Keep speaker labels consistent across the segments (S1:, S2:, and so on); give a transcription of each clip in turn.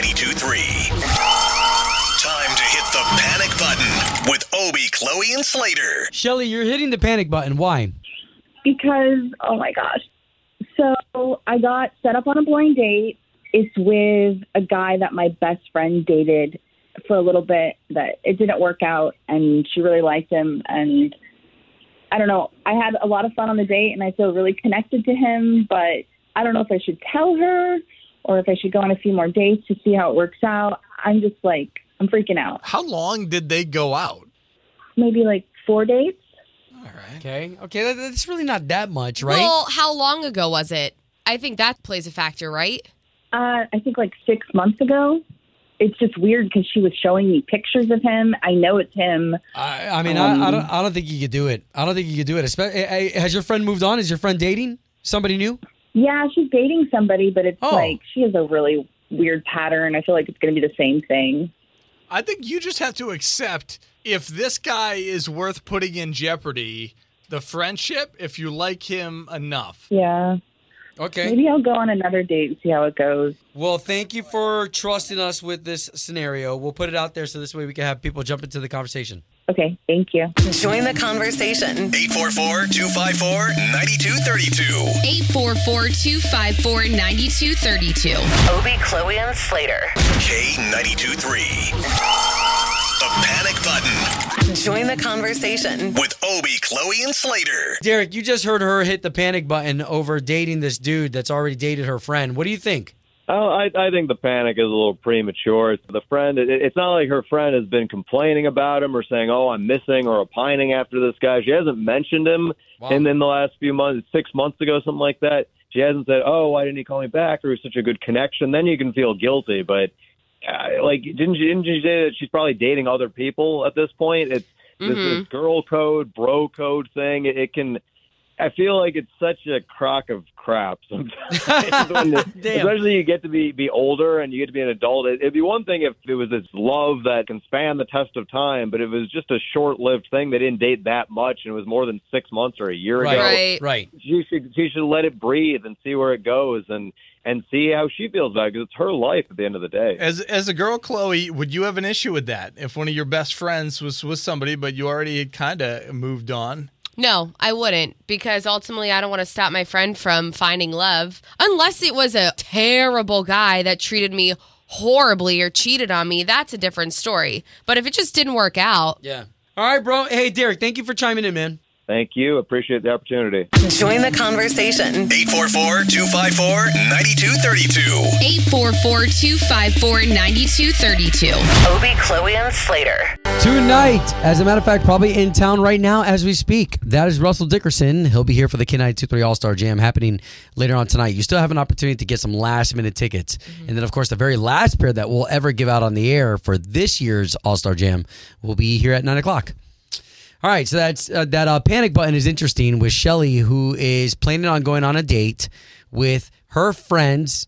S1: K92 3. Time to hit the panic button with Obie, Chloe, and Slater.
S2: Shelly, you're hitting the panic button. Why?
S3: because oh my gosh. So I got set up on a blind date. It's with a guy that my best friend dated for a little bit that it didn't work out and she really liked him and I don't know. I had a lot of fun on the date and I feel really connected to him, but I don't know if I should tell her or if I should go on a few more dates to see how it works out. I'm just like I'm freaking out.
S4: How long did they go out?
S3: Maybe like 4 dates. All right.
S2: Okay. Okay. That, that's really not that much, right?
S5: Well, how long ago was it? I think that plays a factor, right?
S3: Uh, I think like six months ago. It's just weird because she was showing me pictures of him. I know it's him.
S2: I, I mean,
S3: Um,
S2: I, I don't. I don't think you could do it. I don't think you could do it. Espe- has your friend moved on? Is your friend dating somebody new?
S3: Yeah, she's dating somebody, but it's
S2: Oh.
S3: like she has a really weird pattern. I feel like it's going to be the same thing.
S4: I think you just have to accept if this guy is worth putting in jeopardy, the friendship, if you like him enough.
S3: Yeah.
S2: Okay.
S3: Maybe I'll go on another date and see how it goes.
S2: Well, thank you for trusting us with this scenario. We'll put it out there so this way we can have people jump into the conversation.
S3: Okay, thank you.
S6: Join the conversation.
S1: 844 254 9232.
S5: 844 254 9232.
S6: Obie, Chloe, and Slater.
S1: K92 3. The panic button
S6: Join the conversation.
S1: with Obie, Chloe, and Slater.
S2: Derek, you just heard her hit the panic button over dating this dude that's already dated her friend. What do you think?
S7: Oh, I, I think the panic is a little premature. The friend, it, it's not like her friend has been complaining about him or saying, "Oh, I'm missing" or opining after this guy. She hasn't mentioned him wow. in, in the last few months, six months ago, something like that. She hasn't said, "Oh, why didn't he call me back?" or "It was such a good connection." Then you can feel guilty. But uh, like, didn't you didn't you say that she's probably dating other people at this point? It's this, this girl code, bro code thing. It, it can. I feel like it's such a crock of crap sometimes. the- especially you get to be be older and you get to be an adult. It, it'd be one thing if it was this love that can span the test of time, but if it was just a short lived thing. They didn't date that much, and it was more than six months or a year
S2: Right.
S7: ago.
S5: Right.
S2: Right.
S7: She should she should let it breathe and see where it goes and and see how she feels about it because it's her life at the end of the day.
S4: As as a girl, Chloe, would you have an issue with that if one of your best friends was with somebody, but you already had kind of moved on?
S5: No, I wouldn't because ultimately I don't want to stop my friend from finding love unless it was a terrible guy that treated me horribly or cheated on me. That's a different story. But if it just didn't work out,
S2: Yeah. All right, bro. Hey, Derek, thank you for chiming in, man.
S7: Thank you. Appreciate the opportunity.
S6: Join the conversation.
S1: 844 254 9232.
S5: 844 254 9232.
S6: Obie, Chloe, and Slater.
S2: Tonight, as a matter of fact, probably in town right now as we speak. That is Russell Dickerson. He'll be here for the K923 All Star Jam happening later on tonight. You still have an opportunity to get some last minute tickets. Mm-hmm. And then, of course, the very last pair that we'll ever give out on the air for this year's All Star Jam will be here at 9 o'clock. All right, so that's uh, that uh, panic button is interesting with Shelly, who is planning on going on a date with her friends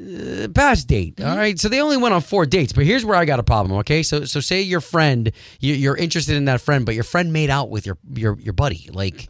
S2: uh, past date. All right, so they only went on four dates, but here's where I got a problem. Okay, so so say your friend, you, you're interested in that friend, but your friend made out with your your your buddy. Like,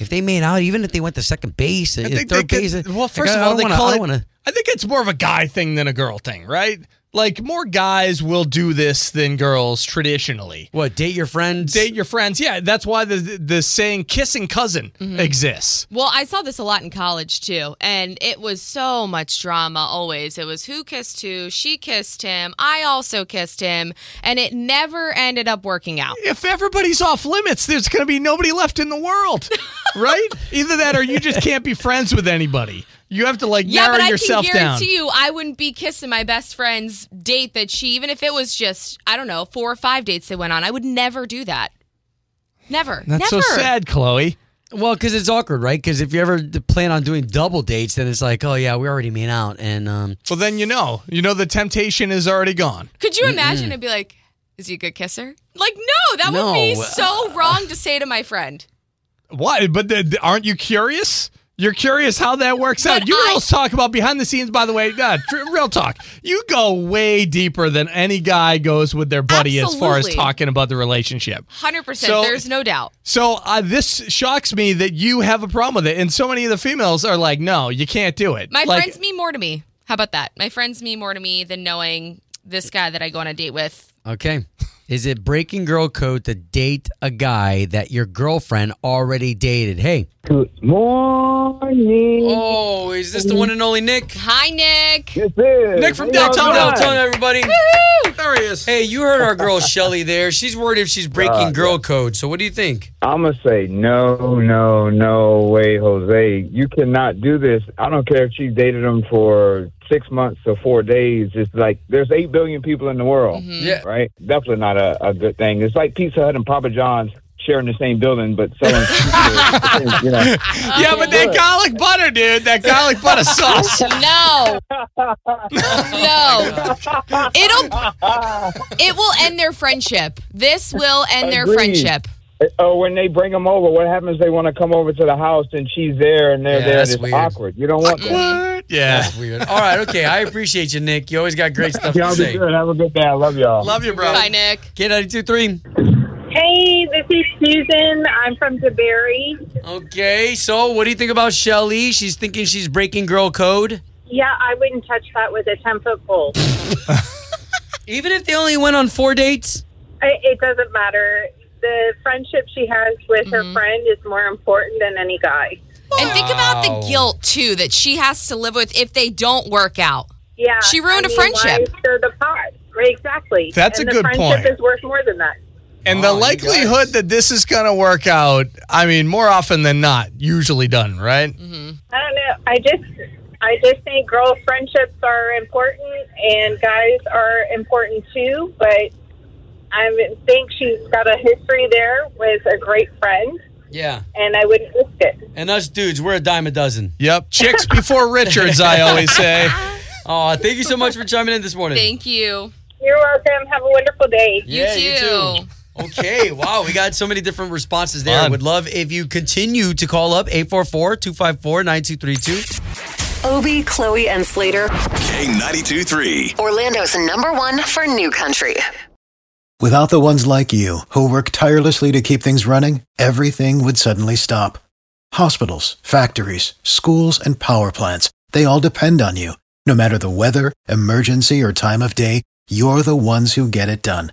S2: if they made out, even if they went to second base, uh,
S4: think
S2: third
S4: they
S2: base.
S4: could-
S2: uh,
S4: well, first of all, they call
S2: I
S4: it.
S2: wanna-
S4: I think it's more of a guy thing than a girl thing, right? Like more guys will do this than girls traditionally.
S2: what date your friends?
S4: Date your friends, yeah. That's why the the saying "kissing cousin" mm-hmm. exists.
S5: Well, I saw this a lot in college too, and it was so much drama always. It was who kissed who, she kissed him, I also kissed him, and it never ended up working out.
S4: If everybody's off limits, there's going to be nobody left in the world, right? Either that, or you just can't be friends with anybody. You have to like
S5: Yeah,
S4: narrow
S5: but I
S4: yourself
S5: can
S4: down.
S5: guarantee you, I wouldn't be kissing my best friend's date that she, even if it was just, I don't know, four or five dates they went on. I would never do that. Never.
S4: That's
S5: never.
S4: so sad, Chloe.
S2: Well, because it's awkward, right? Because if you ever plan on doing double dates, then it's like, oh yeah, we already made out, and um,
S4: Well, then you know. You know the temptation is already gone.
S5: Could you imagine it'd be like, is he a good kisser? Like, no, that would be so wrong to say to my friend.
S4: Why? But the, the- aren't you curious? You're curious how that works out.
S5: But
S4: You
S5: I-
S4: girls talk about behind the scenes, by the way. God, tr- real talk. You go way deeper than any guy goes with their buddy as far as talking about the relationship.
S5: 100%.
S4: So-
S5: there's no doubt.
S4: So uh, this shocks me that you have a problem with it, and so many of the females are like, "No, you can't do it."
S5: My
S4: like,
S5: friends mean more to me. How about that? My friends mean more to me than knowing this guy that I go on a date with.
S2: okay. Is it breaking girl code to date a guy that your girlfriend already dated? Hey.
S8: Good morning.
S2: Oh, is this the one and only Nick?
S5: Hi, Nick.
S8: This is
S4: Nick from
S8: How y'all
S4: downtown
S8: doing?
S2: Downtown, everybody.
S4: there he is.
S2: Hey, you heard our girl Shelly there. She's worried if she's breaking
S8: Uh,
S2: girl code. So what do you think?
S8: I'm gonna say no, no, no way, Jose. You cannot do this. I don't care if she dated him for six months or four days. It's like there's eight billion people in the world,
S2: Yeah.
S8: right? Definitely not a, a good thing. It's like Pizza Hut and Papa John's sharing the same building, but selling. you know.
S4: yeah, but that garlic butter, dude. That garlic butter sauce.
S5: No. no. It'll it will end their friendship. This will end their
S8: Agreed.
S5: friendship.
S8: Oh, when they bring them over, what happens? They want to come over to the house, and she's there, and they're
S2: Yeah,
S8: there.
S2: that's
S8: and it's
S2: weird.
S8: awkward. You don't want that.
S4: What? Yeah.
S2: That's weird. All right, okay. I appreciate you, Nick. You always got great stuff
S8: Y'all
S2: to
S8: be
S2: say.
S8: good. Have a good day. I love y'all.
S4: Love you, bro.
S5: Bye, Nick.
S2: K923.
S9: Hey, this is Susan. I'm from DeBary.
S2: Okay, so what do you think about Shelly? She's thinking she's breaking girl code.
S9: Yeah, I wouldn't touch that with a 10 foot pole.
S2: Even if they only went on four dates?
S9: It, it doesn't matter. The friendship she has with her mm-hmm. friend is more important than any guy.
S5: And think about
S2: Wow.
S5: the guilt too that she has to live with if they don't work out.
S9: Yeah,
S5: She ruined
S9: I
S5: a
S9: mean,
S5: friendship.
S9: Why stir the pot? Right, exactly.
S4: That's
S9: and
S4: a
S9: the
S4: good
S9: friendship
S4: point.
S9: is worth more than that.
S4: And
S2: Oh,
S4: the likelihood that this is going to work out, I mean, more often than not, usually done, right? Mm-hmm.
S9: I don't know. I just, I just think girl friendships are important and guys are important too. But I think she's got a history there with a great friend,
S2: Yeah.
S9: and I wouldn't risk it.
S2: And us dudes, we're a dime a dozen.
S4: Yep. Chicks before Richards, I always say.
S2: Oh, thank you so much for chiming in this morning.
S5: Thank you.
S9: You're welcome. Have a wonderful day.
S2: Yeah,
S5: you
S2: you
S5: too.
S2: Too. Okay, wow, we got so many different responses there.
S4: Fun.
S2: Would love if you continue to call up 844-254-9232.
S6: Obie, Chloe, and Slater,
S1: K92 3.
S6: Orlando's number one for new country.
S10: Without the ones like you, who work tirelessly to keep things running, everything would suddenly stop. Hospitals, factories, schools, and power plants, they all depend on you. No matter the weather, emergency, or time of day, you're the ones who get it done.